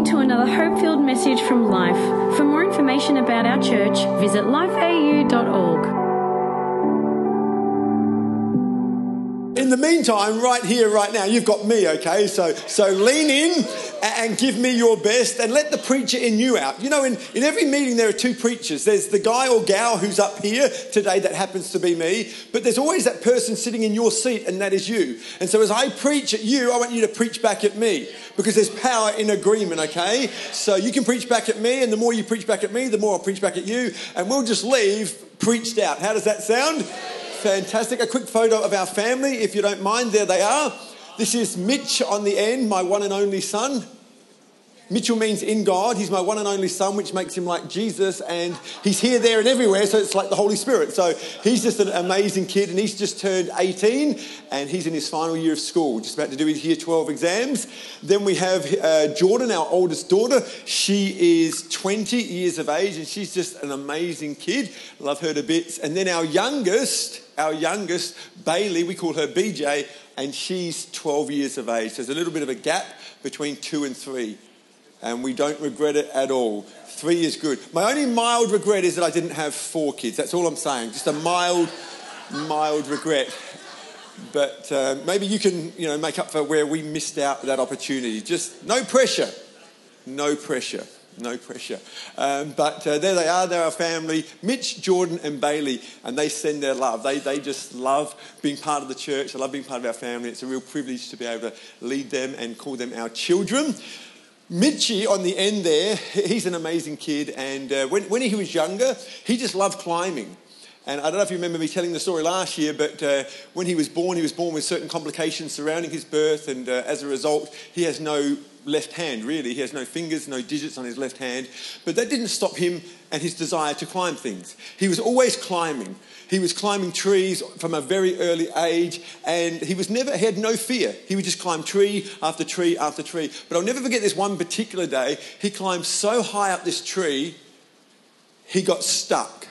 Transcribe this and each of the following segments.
listening to another hope filled message from Life. For more information about our church, visit lifeau.org. In the meantime, right here, right now, you've got me, okay? So, so lean in and give me your best and let the preacher in you out. You know, in, in every meeting, there are two preachers. There's the guy or gal who's up here today, that happens to be me, but there's always that person sitting in your seat, and that is you. And so as I preach at you, I want you to preach back at me because there's power in agreement, okay? So you can preach back at me, and the more you preach back at me, the more I'll preach back at you, and we'll just leave preached out. How does that sound? Fantastic. A quick photo of our family, if you don't mind. There they are. This is Mitch on the end, my one and only son. Mitchell means in God. He's my one and only son, which makes him like Jesus. And he's here, there, and everywhere. So it's like the Holy Spirit. So he's just an amazing kid. And he's just turned 18 and he's in his final year of school, just about to do his year 12 exams. Then we have uh, Jordan, our oldest daughter. She is 20 years of age and she's just an amazing kid. Love her to bits. And then our youngest, our youngest, Bailey, we call her BJ, and she's 12 years of age. There's a little bit of a gap between two and three, and we don't regret it at all. Three is good. My only mild regret is that I didn't have four kids. That's all I'm saying. Just a mild, mild regret. But uh, maybe you can, you know, make up for where we missed out that opportunity. Just no pressure. No pressure no pressure. Um, but uh, there they are, they're our family, Mitch, Jordan, and Bailey, and they send their love. They, they just love being part of the church, they love being part of our family. It's a real privilege to be able to lead them and call them our children. Mitchy on the end there, he's an amazing kid, and uh, when, when he was younger, he just loved climbing. And I don't know if you remember me telling the story last year, but uh, when he was born, he was born with certain complications surrounding his birth, and uh, as a result, he has no left hand, really. He has no fingers, no digits on his left hand. But that didn't stop him and his desire to climb things. He was always climbing. He was climbing trees from a very early age, and he was never he had no fear. He would just climb tree after tree after tree. But I'll never forget this one particular day. He climbed so high up this tree, he got stuck.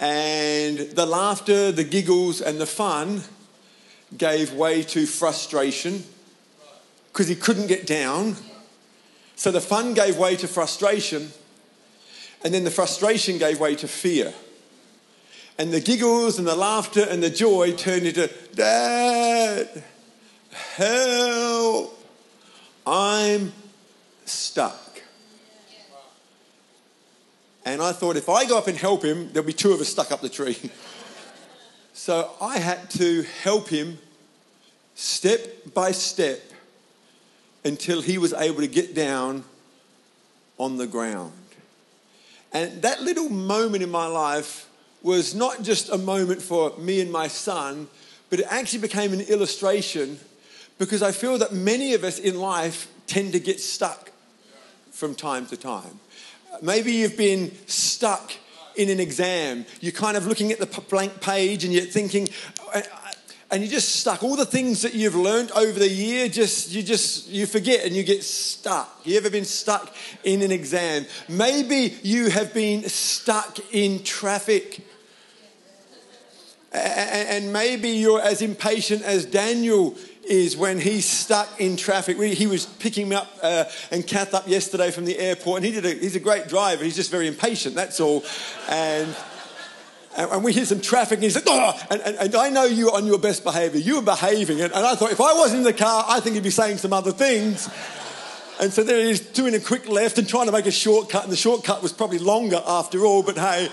And the laughter, the giggles, and the fun gave way to frustration because he couldn't get down. So the fun gave way to frustration, and then the frustration gave way to fear. And the giggles and the laughter and the joy turned into, Dad, help, I'm stuck. And I thought if I go up and help him, there'll be two of us stuck up the tree. so I had to help him step by step until he was able to get down on the ground. And that little moment in my life was not just a moment for me and my son, but it actually became an illustration because I feel that many of us in life tend to get stuck from time to time. Maybe you've been stuck in an exam. You're kind of looking at the blank page and you're thinking, and you're just stuck. All the things that you've learned over the year, just you just you forget and you get stuck. You ever been stuck in an exam? Maybe you have been stuck in traffic. And maybe you're as impatient as Daniel is when he's stuck in traffic. He was picking me up uh, and Kath up yesterday from the airport, and he did a, he's a great driver. He's just very impatient, that's all. And and, we hit some traffic, and he said, oh, and, and, and, I know you on your best behavior. You were behaving. And, and I thought, if I was in the car, I think he'd be saying some other things. And so there he is doing a quick left and trying to make a shortcut, and the shortcut was probably longer after all, but hey,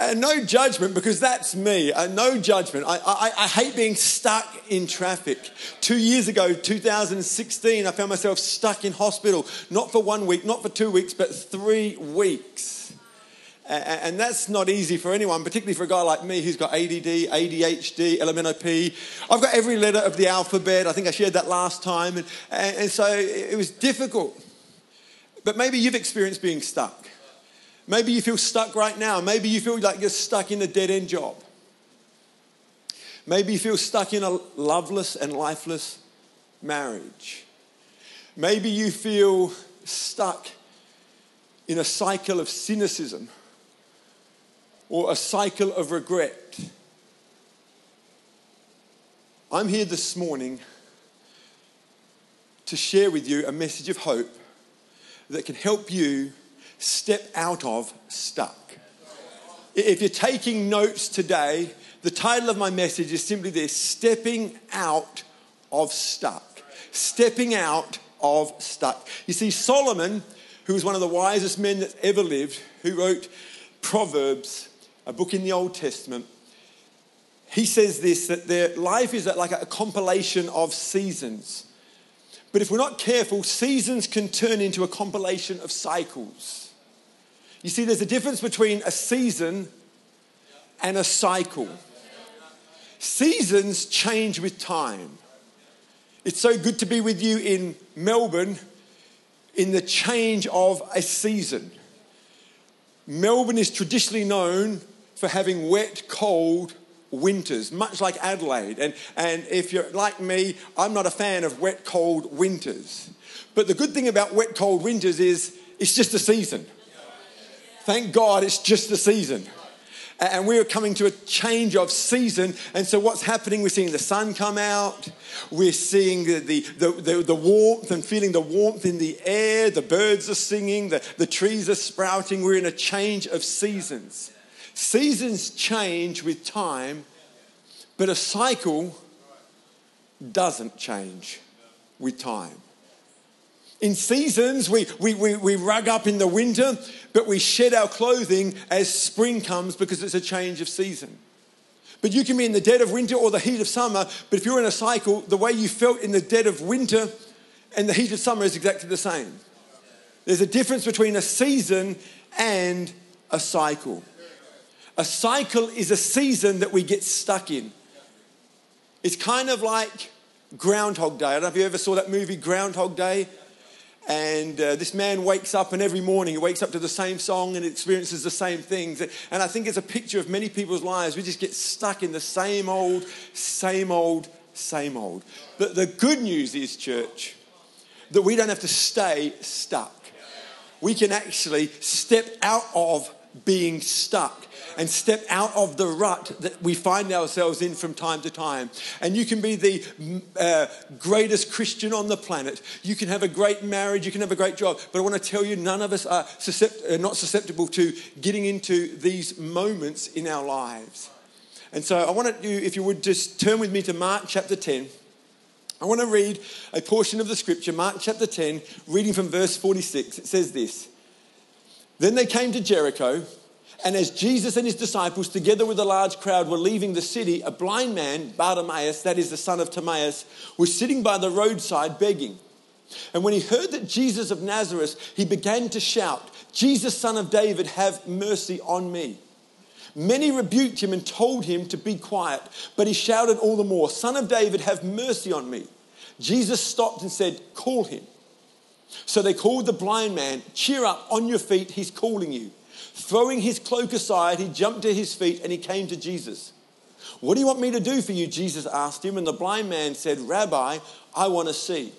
and no judgment because that's me. Uh, no judgment. I, I, I, hate being stuck in traffic. Two years ago, 2016, I found myself stuck in hospital, not for one week, not for two weeks, but three weeks. And that's not easy for anyone, particularly for a guy like me who's got ADD, ADHD, LMNOP. I've got every letter of the alphabet. I think I shared that last time. And, and so it was difficult. But maybe you've experienced being stuck. Maybe you feel stuck right now. Maybe you feel like you're stuck in a dead end job. Maybe you feel stuck in a loveless and lifeless marriage. Maybe you feel stuck in a cycle of cynicism or a cycle of regret. I'm here this morning to share with you a message of hope that can help you step out of stuck. If you're taking notes today, the title of my message is simply this Stepping Out of Stuck. Stepping out of stuck. You see, Solomon, who was one of the wisest men that's ever lived, who wrote Proverbs, a book in the Old Testament, he says this that their life is like a compilation of seasons. But if we're not careful, seasons can turn into a compilation of cycles. You see, there's a difference between a season and a cycle. Seasons change with time. It's so good to be with you in Melbourne in the change of a season. Melbourne is traditionally known for having wet, cold winters, much like Adelaide. And, and if you're like me, I'm not a fan of wet, cold winters. But the good thing about wet, cold winters is it's just a season. Thank God it's just a season and we are coming to a change of season. And so, what's happening? We're seeing the sun come out, we're seeing the, the, the, the, warmth and feeling the warmth in the air, the birds are singing, the, the trees are sprouting. We're in a change of seasons. Seasons change with time, but a cycle doesn't change with time. In seasons, we, we, we, we rug up in the winter, but we shed our clothing as spring comes because it's a change of season. But you can be in the dead of winter or the heat of summer, but if you're in a cycle, the way you felt in the dead of winter and the heat of summer is exactly the same. There's a difference between a season and a cycle. A cycle is a season that we get stuck in. It's kind of like Groundhog Day. I don't know if you ever saw that movie, Groundhog Day. And uh, this man wakes up, and every morning he wakes up to the same song and experiences the same things. And I think it's a picture of many people's lives. We just get stuck in the same old, same old, same old. But the good news is, church, that we don't have to stay stuck. We can actually step out of being stuck and step out of the rut that we find ourselves in from time to time. And you can be the uh, greatest Christian on the planet. You can have a great marriage. You can have a great job. But I want to tell you, none of us are, suscept- are not susceptible to getting into these moments in our lives. And so I want you, if you would just turn with me to Mark chapter 10. I want to read a portion of the scripture, Mark chapter 10, reading from verse 46. It says this Then they came to Jericho. And as Jesus and his disciples, together with a large crowd, were leaving the city, a blind man, Bartimaeus, that is the son of Timaeus, was sitting by the roadside begging. And when he heard that Jesus of Nazareth, he began to shout, Jesus, son of David, have mercy on me. Many rebuked him and told him to be quiet, but he shouted all the more, Son of David, have mercy on me. Jesus stopped and said, Call him. So they called the blind man, Cheer up, on your feet, he's calling you. Throwing his cloak aside, he jumped to his feet and he came to Jesus. What do you want me to do for you? Jesus asked him. And the blind man said, Rabbi, I want to see.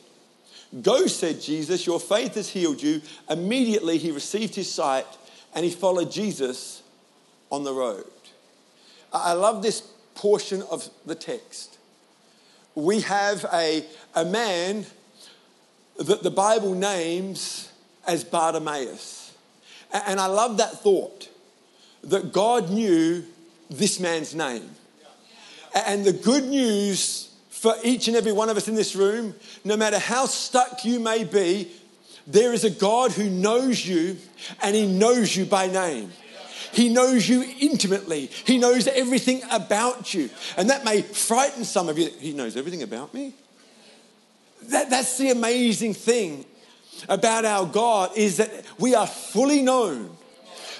Go, said Jesus, your faith has healed you. Immediately he received his sight and he followed Jesus on the road. I love this portion of the text. We have a, a man that the Bible names as Bartimaeus. And I love that thought that God knew this man's name. And the good news for each and every one of us in this room, no matter how stuck you may be, there is a God who knows you and he knows you by name. He knows you intimately. He knows everything about you. And that may frighten some of you. He knows everything about me. That, that's the amazing thing about our God is that we are fully known.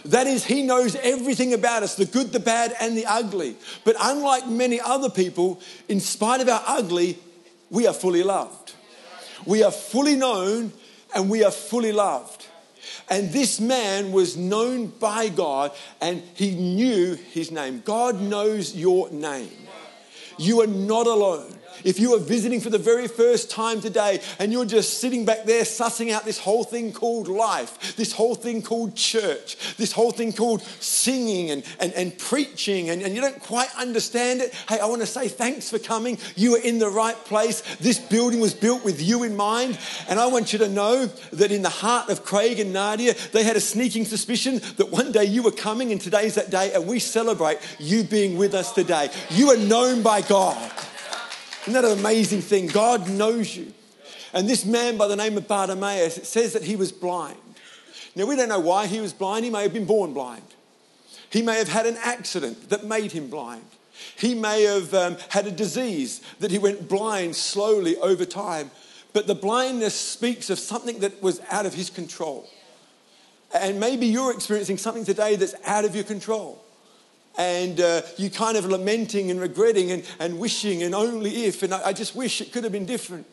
That is, He knows everything about us the good, the bad, and the ugly. But unlike many other people, in spite of our ugly, we are fully loved. We are fully known and we are fully loved. And this man was known by God and he knew his name. God knows your name. You are not alone. If you are visiting for the very first time today and you're just sitting back there sussing out this whole thing called life, this whole thing called church, this whole thing called singing and, and, and preaching, and, and you don't quite understand it, hey, I want to say thanks for coming. You are in the right place. This building was built with you in mind. And I want you to know that in the heart of Craig and Nadia, they had a sneaking suspicion that one day you were coming, and today's that day, and we celebrate you being with us today. You are known by God. Isn't that an amazing thing? God knows you. And this man by the name of Bartimaeus, it says that he was blind. Now, we don't know why he was blind. He may have been born blind. He may have had an accident that made him blind. He may have um, had a disease that he went blind slowly over time. But the blindness speaks of something that was out of his control. And maybe you're experiencing something today that's out of your control. And uh, you kind of lamenting and regretting and, and wishing and only if. And I, I just wish it could have been different.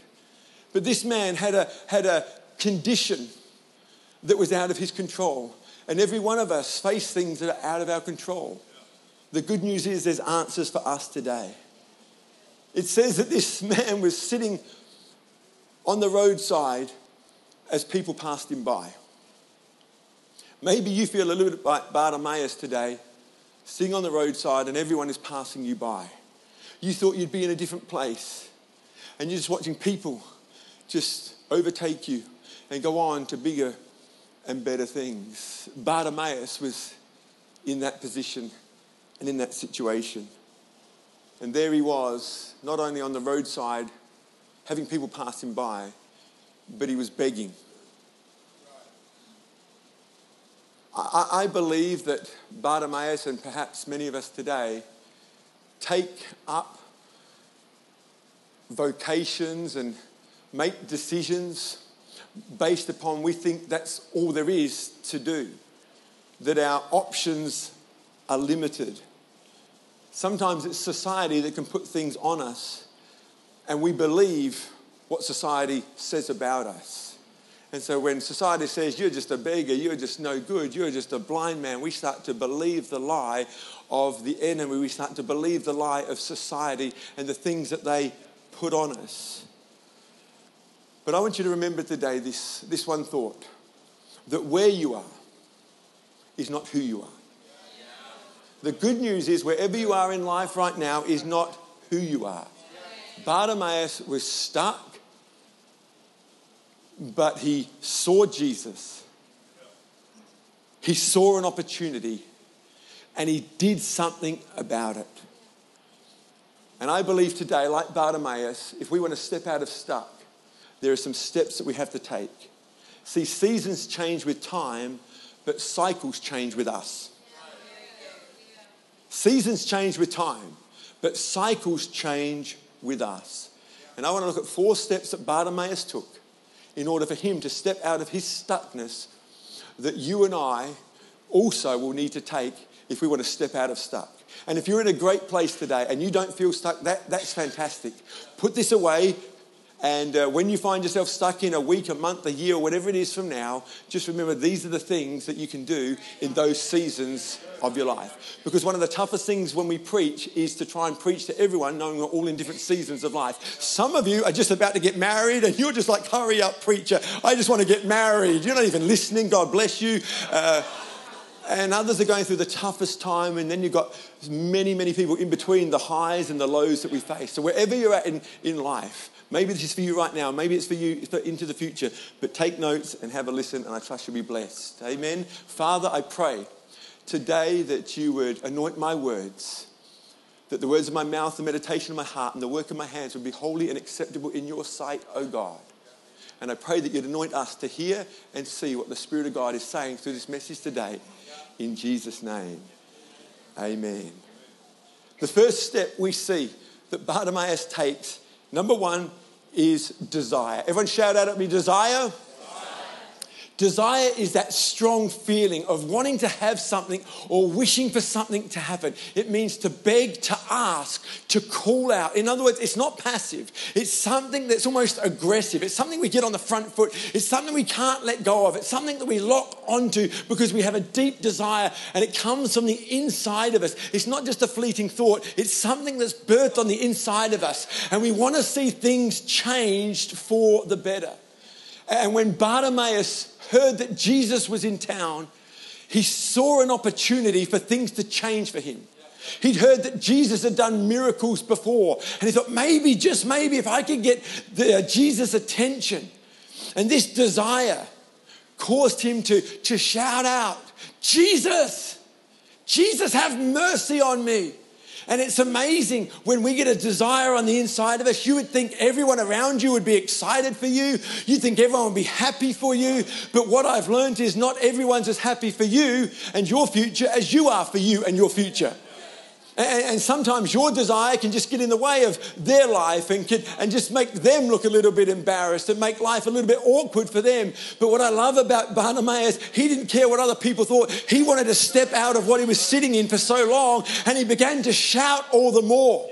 But this man had a, had a condition that was out of his control. And every one of us face things that are out of our control. The good news is there's answers for us today. It says that this man was sitting on the roadside as people passed him by. Maybe you feel a little bit like Bartimaeus today, sitting on the roadside and everyone is passing you by. You thought you'd be in a different place, and you're just watching people just overtake you and go on to bigger and better things. Bartimaeus was in that position and in that situation. And there he was, not only on the roadside, having people pass him by, but he was begging. I, I believe that Bartimaeus and perhaps many of us today take up vocations and make decisions based upon we think that's all there is to do, that our options are limited. Sometimes it's society that can put things on us and we believe what society says about us. And so when society says, you're just a beggar, you're just no good, you're just a blind man, we start to believe the lie of the enemy. We start to believe the lie of society and the things that they put on us. But I want you to remember today this, this one thought that where you are is not who you are. The good news is, wherever you are in life right now, is not who you are. Bartimaeus was stuck, but he saw Jesus. He saw an opportunity and he did something about it. And I believe today, like Bartimaeus, if we want to step out of stuck, there are some steps that we have to take. See, seasons change with time, but cycles change with us. Seasons change with time, but cycles change with us. And I want to look at four steps that Bartimaeus took in order for him to step out of his stuckness that you and I also will need to take if we want to step out of stuck. And if you're in a great place today and you don't feel stuck, that, that's fantastic. Put this away, and uh, when you find yourself stuck in a week, a month, a year, whatever it is from now, just remember these are the things that you can do in those seasons of your life. Because one of the toughest things when we preach is to try and preach to everyone, knowing we're all in different seasons of life. Some of you are just about to get married and you're just like, hurry up, preacher. I just want to get married. You're not even listening. God bless you. Uh, and others are going through the toughest time, and then you've got many, many people in between the highs and the lows that we face. So, wherever you're at in, in life, maybe this is for you right now, maybe it's for you into the future, but take notes and have a listen, and I trust you'll be blessed. Amen. Father, I pray today that you would anoint my words, that the words of my mouth, the meditation of my heart, and the work of my hands would be holy and acceptable in your sight, O God. And I pray that you'd anoint us to hear and see what the Spirit of God is saying through this message today. In Jesus' name, amen. The first step we see that Bartimaeus takes, number one, is desire. Everyone shout out at me, desire. Desire. Is that strong feeling of wanting to have something or wishing for something to happen. It means to beg, to ask, to call out. In other words, it's not passive, it's something that's almost aggressive. It's something we get on the front foot, it's something we can't let go of, it's something that we lock onto because we have a deep desire and it comes from the inside of us. It's not just a fleeting thought, it's something that's birthed on the inside of us. And we want to see things changed for the better. And when Bartimaeus heard that Jesus was in town, he saw an opportunity for things to change for him. He'd heard that Jesus had done miracles before, and he thought maybe, just maybe, if I could get the, uh, Jesus' attention. And this desire caused him to, to shout out, Jesus, Jesus, have mercy on me. And it's amazing when we get a desire on the inside of us, you would think everyone around you would be excited for you. You'd think everyone would be happy for you. But what I've learned is not everyone's as happy for you and your future as you are for you and your future. And, sometimes your desire can just get in the way of their life and, can, and just make them look a little bit embarrassed and make life a little bit awkward for them. But what I love about Bartimaeus, he didn't care what other people thought. He wanted to step out of what he was sitting in for so long and he began to shout all the more.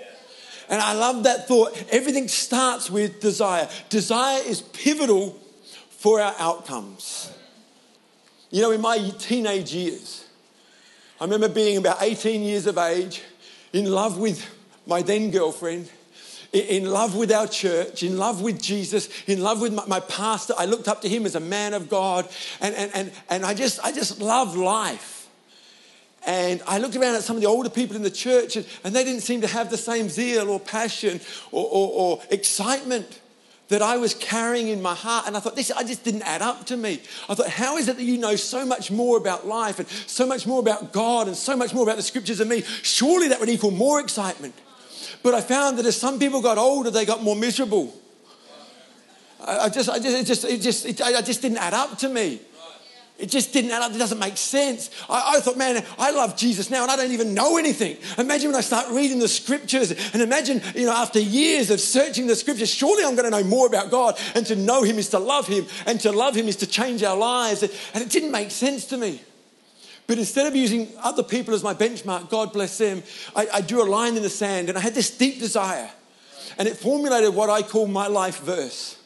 And I love that thought. Everything starts with desire. Desire is pivotal for our outcomes. You know, in my teenage years, I remember being about 18 years of age in love with my then girlfriend, in love with our church, in love with Jesus, in love with my, my, pastor. I looked up to him as a man of God, and, and, and, and I just I just loved life. And I looked around at some of the older people in the church, and, and they didn't seem to have the same zeal or passion or, or, or excitement that I was carrying in my heart. And I thought, this I just didn't add up to me. I thought, how is it that you know so much more about life and so much more about God and so much more about the scriptures than me? Surely that would equal more excitement. But I found that as some people got older, they got more miserable. I, just, I just, it just, it just, it, I just didn't add up to me. It just didn't add up. It doesn't make sense. I, I, thought, man, I love Jesus now and I don't even know anything. Imagine when I start reading the scriptures and imagine, you know, after years of searching the scriptures, surely I'm going to know more about God. And to know Him is to love Him and to love Him is to change our lives. And it didn't make sense to me. But instead of using other people as my benchmark, God bless them, I, I drew a line in the sand and I had this deep desire. And it formulated what I call my life verse.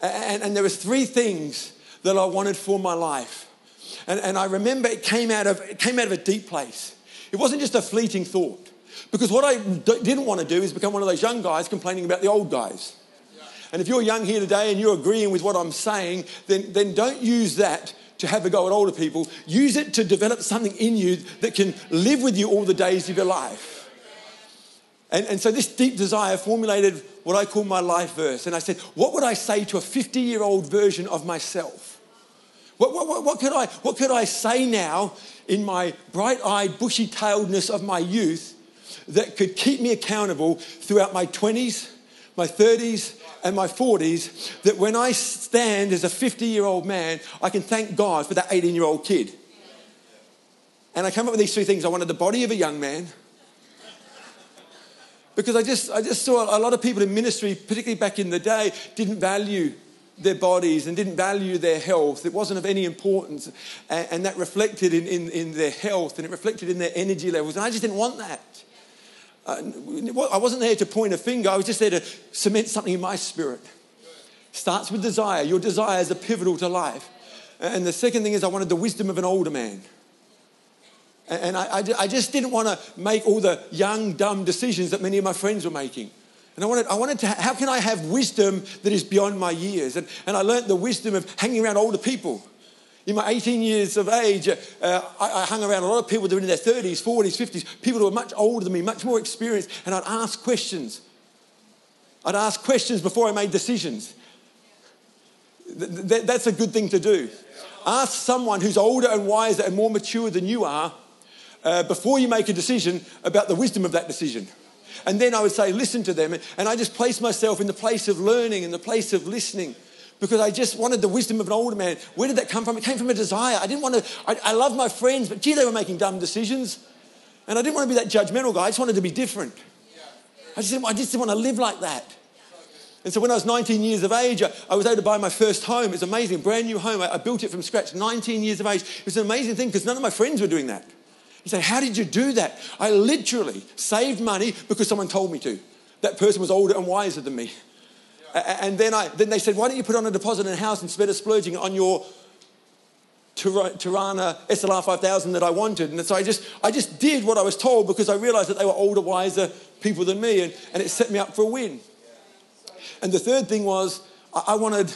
And, and there was three things that I wanted for my life. And, and I remember it came, out of, it came out of a deep place. It wasn't just a fleeting thought. Because what I d- didn't want to do is become one of those young guys complaining about the old guys. And if you're young here today and you're agreeing with what I'm saying, then, then don't use that to have a go at older people. Use it to develop something in you that can live with you all the days of your life. And, and so this deep desire formulated what I call my life verse. And I said, what would I say to a 50 year old version of myself? What, what, what, could I, what could I say now in my bright eyed, bushy tailedness of my youth that could keep me accountable throughout my 20s, my 30s, and my 40s? That when I stand as a 50 year old man, I can thank God for that 18 year old kid. And I came up with these three things. I wanted the body of a young man. Because I just, I just saw a lot of people in ministry, particularly back in the day, didn't value their bodies and didn't value their health. It wasn't of any importance. And, and that reflected in, in, in, their health and it reflected in their energy levels. And I just didn't want that. Uh, I wasn't there to point a finger, I was just there to cement something in my spirit. Starts with desire. Your desires are pivotal to life. And the second thing is, I wanted the wisdom of an older man. And I, I, I just didn't want to make all the young, dumb decisions that many of my friends were making. And I wanted, I wanted to, how can I have wisdom that is beyond my years? And, and I learned the wisdom of hanging around older people. In my 18 years of age, uh, I, I, hung around a lot of people that were in their 30s, 40s, 50s, people who were much older than me, much more experienced, and I'd ask questions. I'd ask questions before I made decisions. Th- th- that's a good thing to do. Ask someone who's older and wiser and more mature than you are uh, before you make a decision about the wisdom of that decision. And then I would say, listen to them. And I just placed myself in the place of learning, in the place of listening, because I just wanted the wisdom of an older man. Where did that come from? It came from a desire. I didn't want to, I, I love my friends, but gee, they were making dumb decisions. And I didn't want to be that judgmental guy. I just wanted to be different. I just didn't, I just didn't want to live like that. And so when I was 19 years of age, I, was able to buy my first home. It was amazing, brand new home. I built it from scratch, 19 years of age. It was an amazing thing because none of my friends were doing that. You say, How did you do that? I literally saved money because someone told me to. That person was older and wiser than me. And then, I, then they said, Why don't you put on a deposit in a house instead of splurging on your Torana SLR 5000 that I wanted? And so I just, I just did what I was told because I realized that they were older, wiser people than me, and, and it set me up for a win. And the third thing was, I wanted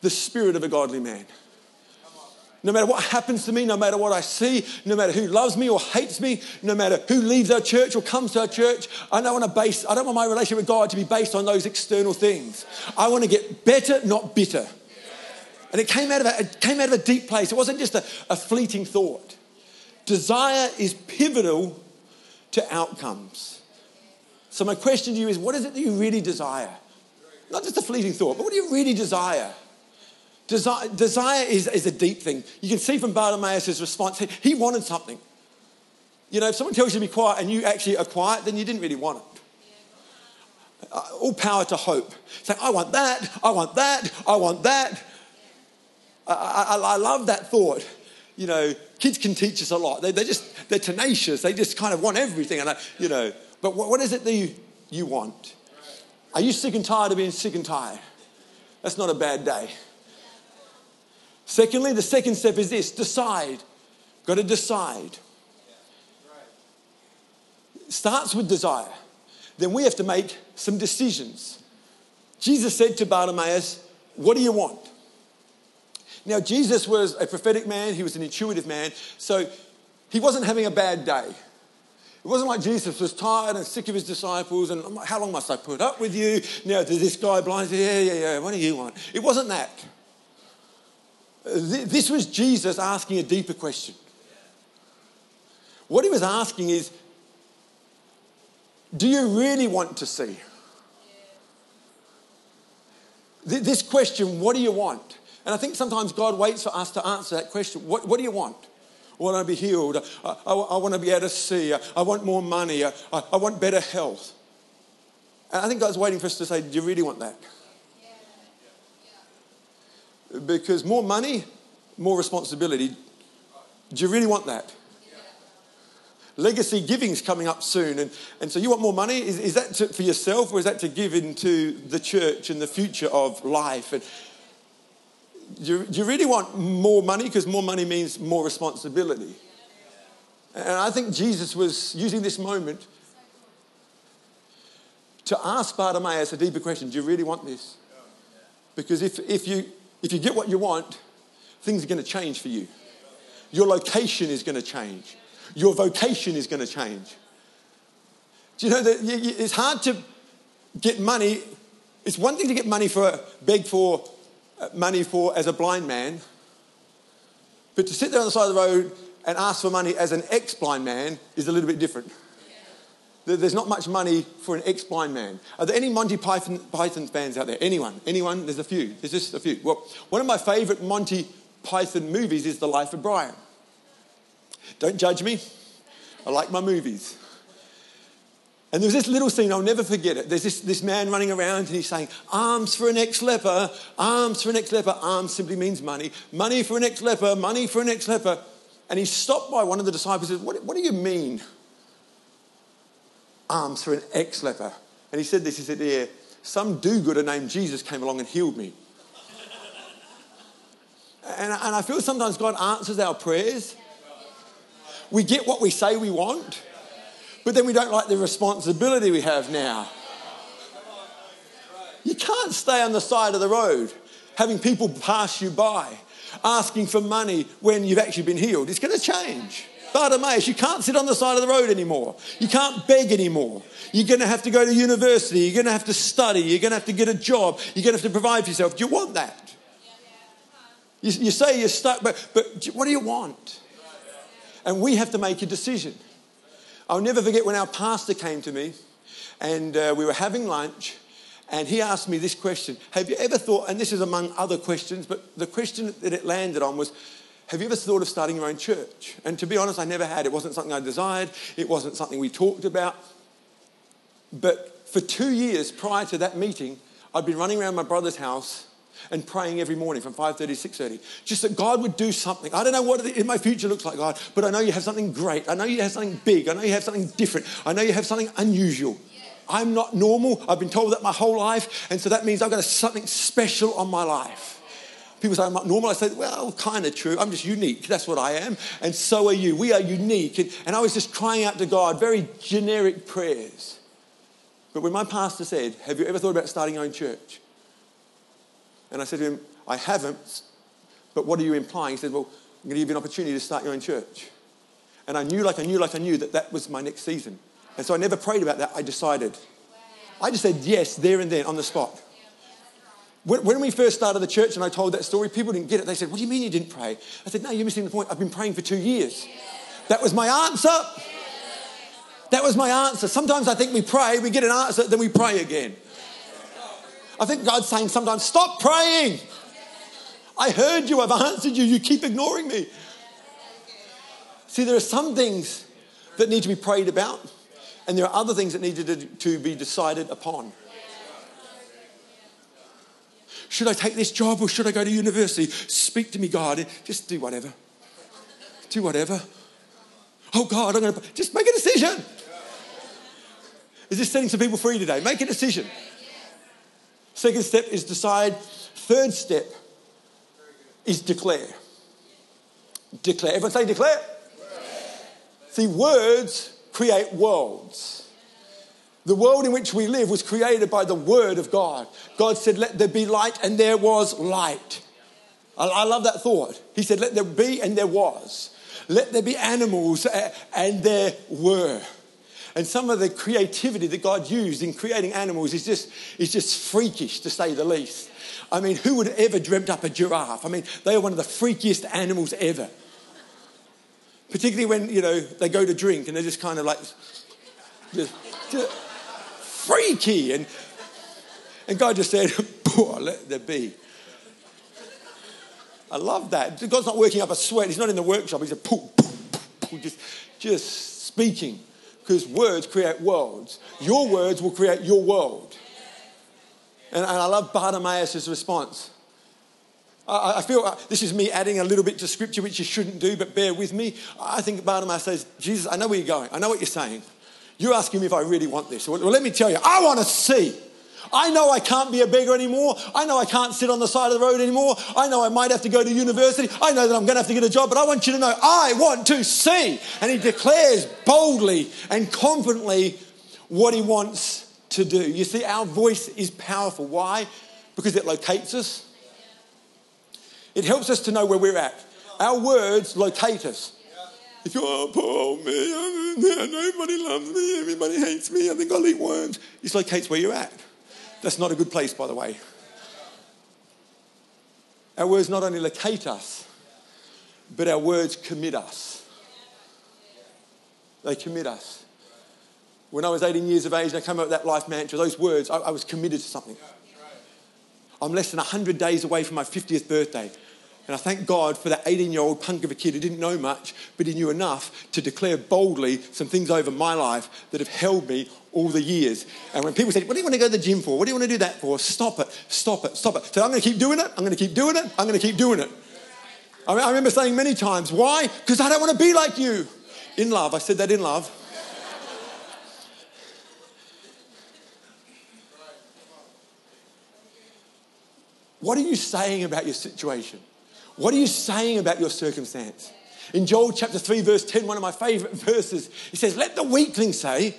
the spirit of a godly man. No matter what happens to me, no matter what I see, no matter who loves me or hates me, no matter who leaves our church or comes to our church, I don't want to base, I don't want my relationship with God to be based on those external things. I want to get better, not bitter. And it came out of a, it came out of a deep place. It wasn't just a, a fleeting thought. Desire is pivotal to outcomes. So my question to you is, what is it that you really desire? Not just a fleeting thought, but what do you really desire? Desire, desire is, is a deep thing. You can see from Bartimaeus' response, he, he wanted something. You know, if someone tells you to be quiet and you actually are quiet, then you didn't really want it. Uh, all power to hope. Say, I want that, I want that, I want that. I, I, I love that thought. You know, kids can teach us a lot. They, they're just, they're tenacious. They just kind of want everything. And, I, you know, but what, what is it that you, you want? Are you sick and tired of being sick and tired? That's not a bad day. Secondly, the second step is this decide. Got to decide. Starts with desire. Then we have to make some decisions. Jesus said to Bartimaeus, What do you want? Now, Jesus was a prophetic man, he was an intuitive man, so he wasn't having a bad day. It wasn't like Jesus was tired and sick of his disciples and how long must I put up with you? Now, to this guy blind, yeah, yeah, yeah, what do you want? It wasn't that. This was Jesus asking a deeper question. What he was asking is, do you really want to see? This question, what do you want? And I think sometimes God waits for us to answer that question. What, what do you want? I want to be healed. I, I, I, want to be able to see. I, want more money. I, I want better health. And I think God's waiting for us to say, Do you really want that? Because more money, more responsibility. Do you really want that? Legacy giving's coming up soon, and, and so you want more money? Is, is that to, for yourself, or is that to give into the church and the future of life? And do you, do you really want more money? Because more money means more responsibility. And I think Jesus was using this moment to ask Bartimaeus a deeper question Do you really want this? Because if, if, you, if you get what you want, things are going to change for you. Your location is going to change. Your vocation is going to change. Do you know that it's hard to get money? It's one thing to get money for, beg for uh, money for as a blind man, but to sit there on the side of the road and ask for money as an ex blind man is a little bit different. There's not much money for an ex blind man. Are there any Monty Python, Python fans out there? Anyone? Anyone? There's a few. There's just a few. Well, one of my favorite Monty Python movies is The Life of Brian. Don't judge me. I like my movies. And there's this little scene, I'll never forget it. There's this, this man running around and he's saying, Alms for an ex leper, alms for an ex leper. Alms simply means money. Money for an ex leper, money for an ex leper. And he's stopped by one of the disciples and says, what, what do you mean, alms for an ex leper? And he said this, he said, Yeah, some do gooder named Jesus came along and healed me. And, and I feel sometimes God answers our prayers. We get what we say we want, but then we don't like the responsibility we have now. You can't stay on the side of the road having people pass you by asking for money when you've actually been healed. It's going to change. Bartimaeus, you can't sit on the side of the road anymore. You can't beg anymore. You're going to have to go to university. You're going to have to study. You're going to have to get a job. You're going to have to provide for yourself. Do you want that? You, you say you're stuck, but, but what do you want? And we have to make a decision. I'll never forget when our pastor came to me and uh, we were having lunch and he asked me this question Have you ever thought, and this is among other questions, but the question that it landed on was, have you ever thought of starting your own church? And to be honest, I never had. It wasn't something I desired, it wasn't something we talked about. But for two years prior to that meeting, I'd been running around my brother's house and praying every morning from 5.30 to 6.30. Just that God would do something. I don't know what in my future looks like, God, but I know you have something great. I know you have something big. I know you have something different. I know you have something unusual. I'm not normal. I've been told that my whole life, and so that means I've got something special on my life. People say I'm not normal. I say, well, kind of true. I'm just unique. That's what I am. And so are you. We are unique. And, and I was just crying out to God, very generic prayers. But when my pastor said, Have you ever thought about starting your own church? And I said to him, I haven't, but what are you implying? He said, Well, I'm going to give you an opportunity to start your own church. And I knew, like I knew, like I knew that that was my next season. And so I never prayed about that. I decided. I just said yes there and then on the spot. When, we first started the church and I told that story, people didn't get it. They said, What do you mean you didn't pray? I said, No, you're missing the point. I've been praying for two years. That was my answer. That was my answer. Sometimes I think we pray, we get an answer, then we pray again. I think God's saying sometimes, Stop praying. I heard you, I've answered you, you keep ignoring me. See, there are some things that need to be prayed about, and there are other things that need to, to be decided upon. Should I take this job or should I go to university? Speak to me, God. Just do whatever. Do whatever. Oh, God, I'm going to just make a decision. Is this setting some people free today? Make a decision. Second step is decide. Third step is declare. Declare. Everyone say declare. See, words create worlds. The world in which we live was created by the word of God. God said, Let there be light, and there was light. I, love that thought. He said, Let there be, and there was. Let there be animals, and there were. And some of the creativity that God used in creating animals is just, is just freakish, to say the least. I mean, who would have ever dreamt up a giraffe? I mean, they are one of the freakiest animals ever. Particularly when, you know, they go to drink and they're just kind of like, just, just, freaky. And, and God just said, Poor, let there be. I love that. God's not working up a sweat. He's not in the workshop. He's a poo, poo, poo, just, just speaking. Because words create worlds. Your words will create your world. And, and I love Bartimaeus' response. I, I feel uh, this is me adding a little bit to scripture, which you shouldn't do, but bear with me. I think Bartimaeus says, Jesus, I know where you're going. I know what you're saying. You're asking me if I really want this. Well, let me tell you, I want to see. I know I can't be a beggar anymore. I know I can't sit on the side of the road anymore. I know I might have to go to university. I know that I'm going to have to get a job, but I want you to know I want to see. And he declares boldly and confidently what he wants to do. You see, our voice is powerful. Why? Because it locates us, it helps us to know where we're at. Our words locate us. If you're, poor me, nobody loves me, everybody hates me, I think I'll eat worms. It's locates where you're at. That's not a good place, by the way. Our words not only locate us, but our words commit us. They commit us. When I was 18 years of age and I came up with that life mantra, those words, I, I was committed to something. I'm less than 100 days away from my 50th birthday. And I thank God for that 18 year old punk of a kid who didn't know much, but he knew enough to declare boldly some things over my life that have held me all the years. And when people say, What do you want to go to the gym for? What do you want to do that for? Stop it, stop it, stop it. So I'm going to keep doing it, I'm going to keep doing it, I'm going to keep doing it. I, I remember saying many times, Why? Because I don't want to be like you. In love, I said that in love. What are you saying about your situation? What are you saying about your circumstance? In Joel chapter 3, verse 10, one of my favorite verses, he says, Let the weakling say,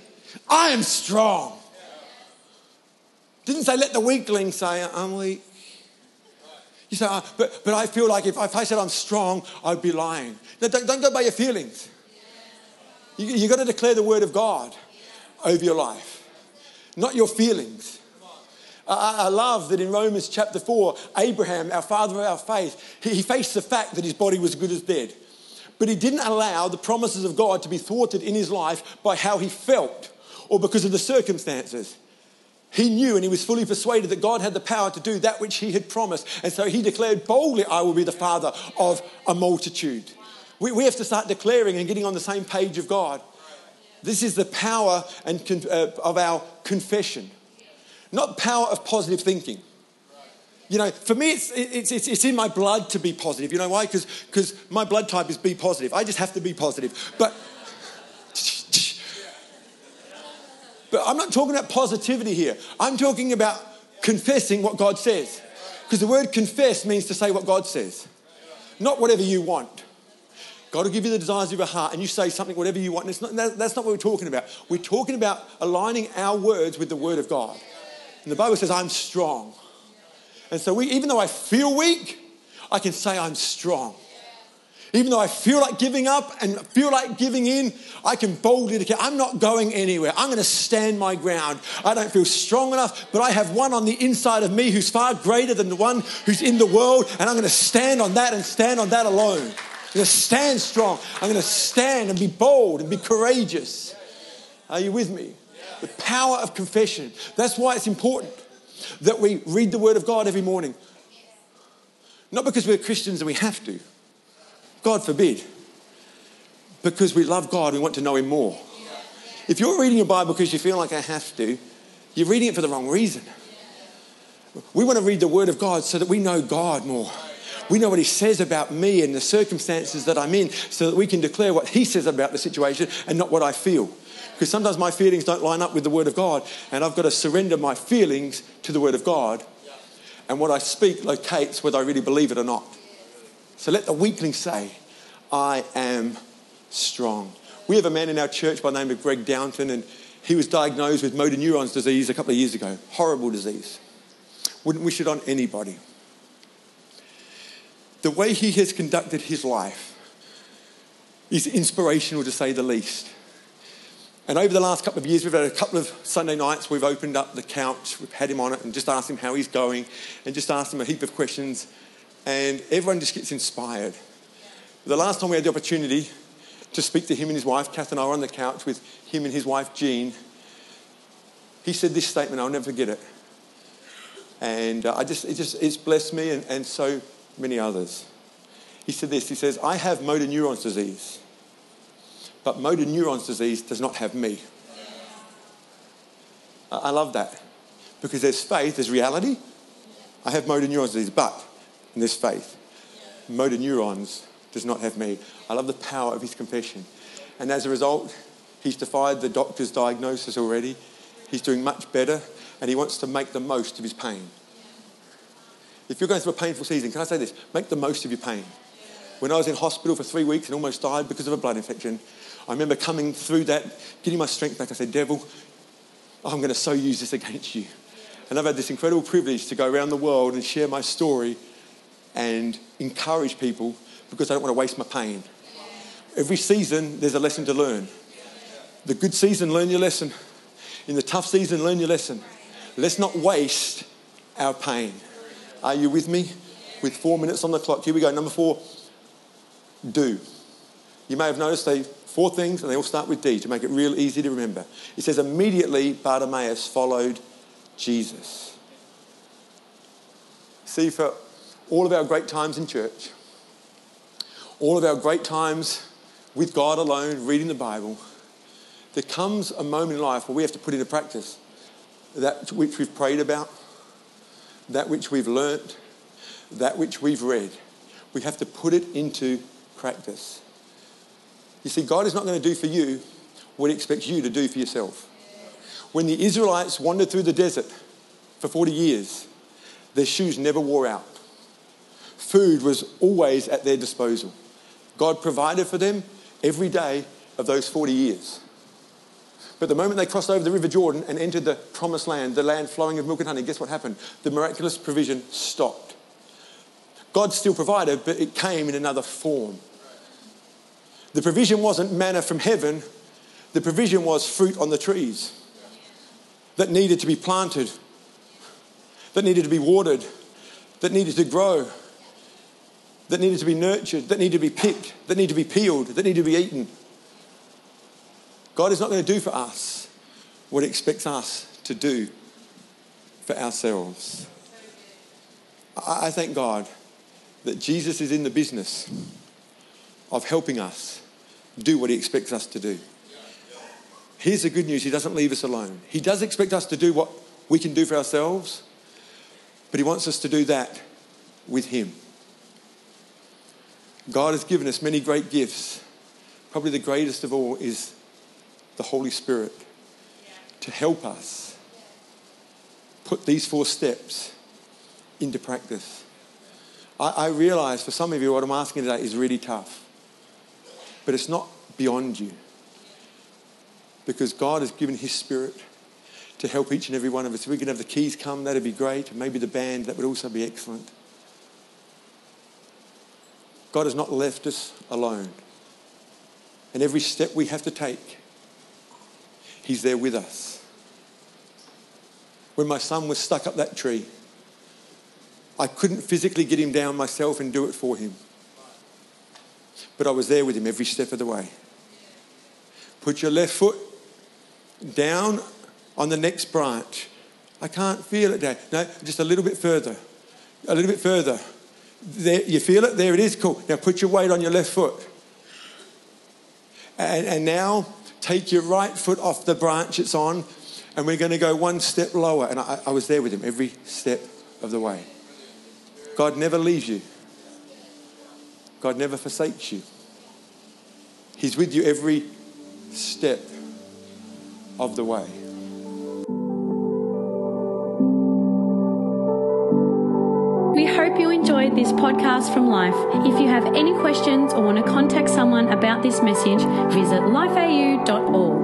I am strong. Didn't say, Let the weakling say, I'm weak. You say, oh, but, but I feel like if, if I said I'm strong, I'd be lying. No, don't, don't go by your feelings. You, you've got to declare the word of God over your life, not your feelings. I, love that in Romans chapter 4, Abraham, our father of our faith, he, faced the fact that his body was good as dead. But he didn't allow the promises of God to be thwarted in his life by how he felt or because of the circumstances. He knew and he was fully persuaded that God had the power to do that which he had promised. And so he declared boldly, I will be the father of a multitude. We, we have to start declaring and getting on the same page of God. This is the power and, uh, of our confession. Not power of positive thinking. You know, for me, it's, it's, it's, it's in my blood to be positive. You know why? Because because my blood type is B positive. I just have to be positive. But, but I'm not talking about positivity here. I'm talking about confessing what God says. Because the word confess means to say what God says, not whatever you want. God will give you the desires of your heart, and you say something, whatever you want. And Not, that's not what we're talking about. We're talking about aligning our words with the word of God. And the Bible says, I'm strong. And so, we, even though I feel weak, I can say I'm strong. Even though I feel like giving up and feel like giving in, I can boldly declare, I'm not going anywhere. I'm going to stand my ground. I don't feel strong enough, but I have one on the inside of me who's far greater than the one who's in the world, and I'm going to stand on that and stand on that alone. I'm going to stand strong. I'm going to stand and be bold and be courageous. Are you with me? The power of confession. That's why it's important that we read the Word of God every morning. Not because we're Christians and we have to, God forbid, because we love God, we want to know Him more. If you're reading your Bible because you feel like I have to, you're reading it for the wrong reason. We want to read the Word of God so that we know God more. We know what He says about me and the circumstances that I'm in so that we can declare what He says about the situation and not what I feel. Because sometimes my feelings don't line up with the Word of God, and I've got to surrender my feelings to the Word of God. And what I speak locates whether I really believe it or not. So let the weakling say, I am strong. We have a man in our church by the name of Greg Downton, and he was diagnosed with motor neurons disease a couple of years ago. Horrible disease. Wouldn't wish it on anybody. The way he has conducted his life is inspirational to say the least. And over the last couple of years, we've had a couple of Sunday nights, we've opened up the couch, we've had him on it, and just asked him how he's going, and just asked him a heap of questions, and everyone just gets inspired. The last time we had the opportunity to speak to him and his wife, Kath and I were on the couch with him and his wife, Jean, he said this statement, I'll never forget it. And uh, I just, it just, it's blessed me and, and so many others. He said this, he says, I have motor neurons disease. But motor neurons disease does not have me. I love that because there's faith, there's reality. I have motor neurons disease, but in this faith, motor neurons does not have me. I love the power of his confession. And as a result, he's defied the doctor's diagnosis already. He's doing much better and he wants to make the most of his pain. If you're going through a painful season, can I say this? Make the most of your pain. When I was in hospital for three weeks and almost died because of a blood infection, I remember coming through that, getting my strength back. I said, Devil, I'm going to so use this against you. And I've had this incredible privilege to go around the world and share my story and encourage people because I don't want to waste my pain. Every season, there's a lesson to learn. The good season, learn your lesson. In the tough season, learn your lesson. Let's not waste our pain. Are you with me? With four minutes on the clock. Here we go. Number four, do. You may have noticed they four things, and they all start with D to make it real easy to remember. It says, immediately Bartimaeus followed Jesus. See, for all of our great times in church, all of our great times with God alone, reading the Bible, there comes a moment in life where we have to put into practice that which we've prayed about, that which we've learnt, that which we've read. We have to put it into practice. You see, God is not going to do for you what He expects you to do for yourself. When the Israelites wandered through the desert for 40 years, their shoes never wore out. Food was always at their disposal. God provided for them every day of those 40 years. But the moment they crossed over the River Jordan and entered the promised land, the land flowing of milk and honey, guess what happened? The miraculous provision stopped. God still provided, but it came in another form. The provision wasn't manna from heaven, the provision was fruit on the trees that needed to be planted, that needed to be watered, that needed to grow, that needed to be nurtured, that needed to be picked, that needed to be peeled, that needed to be eaten. God is not going to do for us what He expects us to do for ourselves. I thank God that Jesus is in the business of helping us do what He expects us to do. Here's the good news He doesn't leave us alone. He does expect us to do what we can do for ourselves, but He wants us to do that with Him. God has given us many great gifts. Probably the greatest of all is the Holy Spirit to help us put these four steps into practice. I, I realize for some of you, what I'm asking today is really tough, but it's not beyond you because God has given His Spirit to help each and every one of us. If we can have the keys come, that'd be great. Maybe the band, that would also be excellent. God has not left us alone. And every step we have to take, He's there with us. When my son was stuck up that tree, I couldn't physically get him down myself and do it for him. But I was there with him every step of the way. Put your left foot down on the next branch. I can't feel it there. No, just a little bit further. A little bit further. There, you feel it? There it is. Cool. Now put your weight on your left foot. And, and now take your right foot off the branch it's on, and we're going to go one step lower. And I, I was there with him every step of the way. God never leaves you, God never forsakes you. He's with you every step of the way. We hope you enjoyed this podcast from Life. If you have any questions or want to contact someone about this message, visit lifeau.org.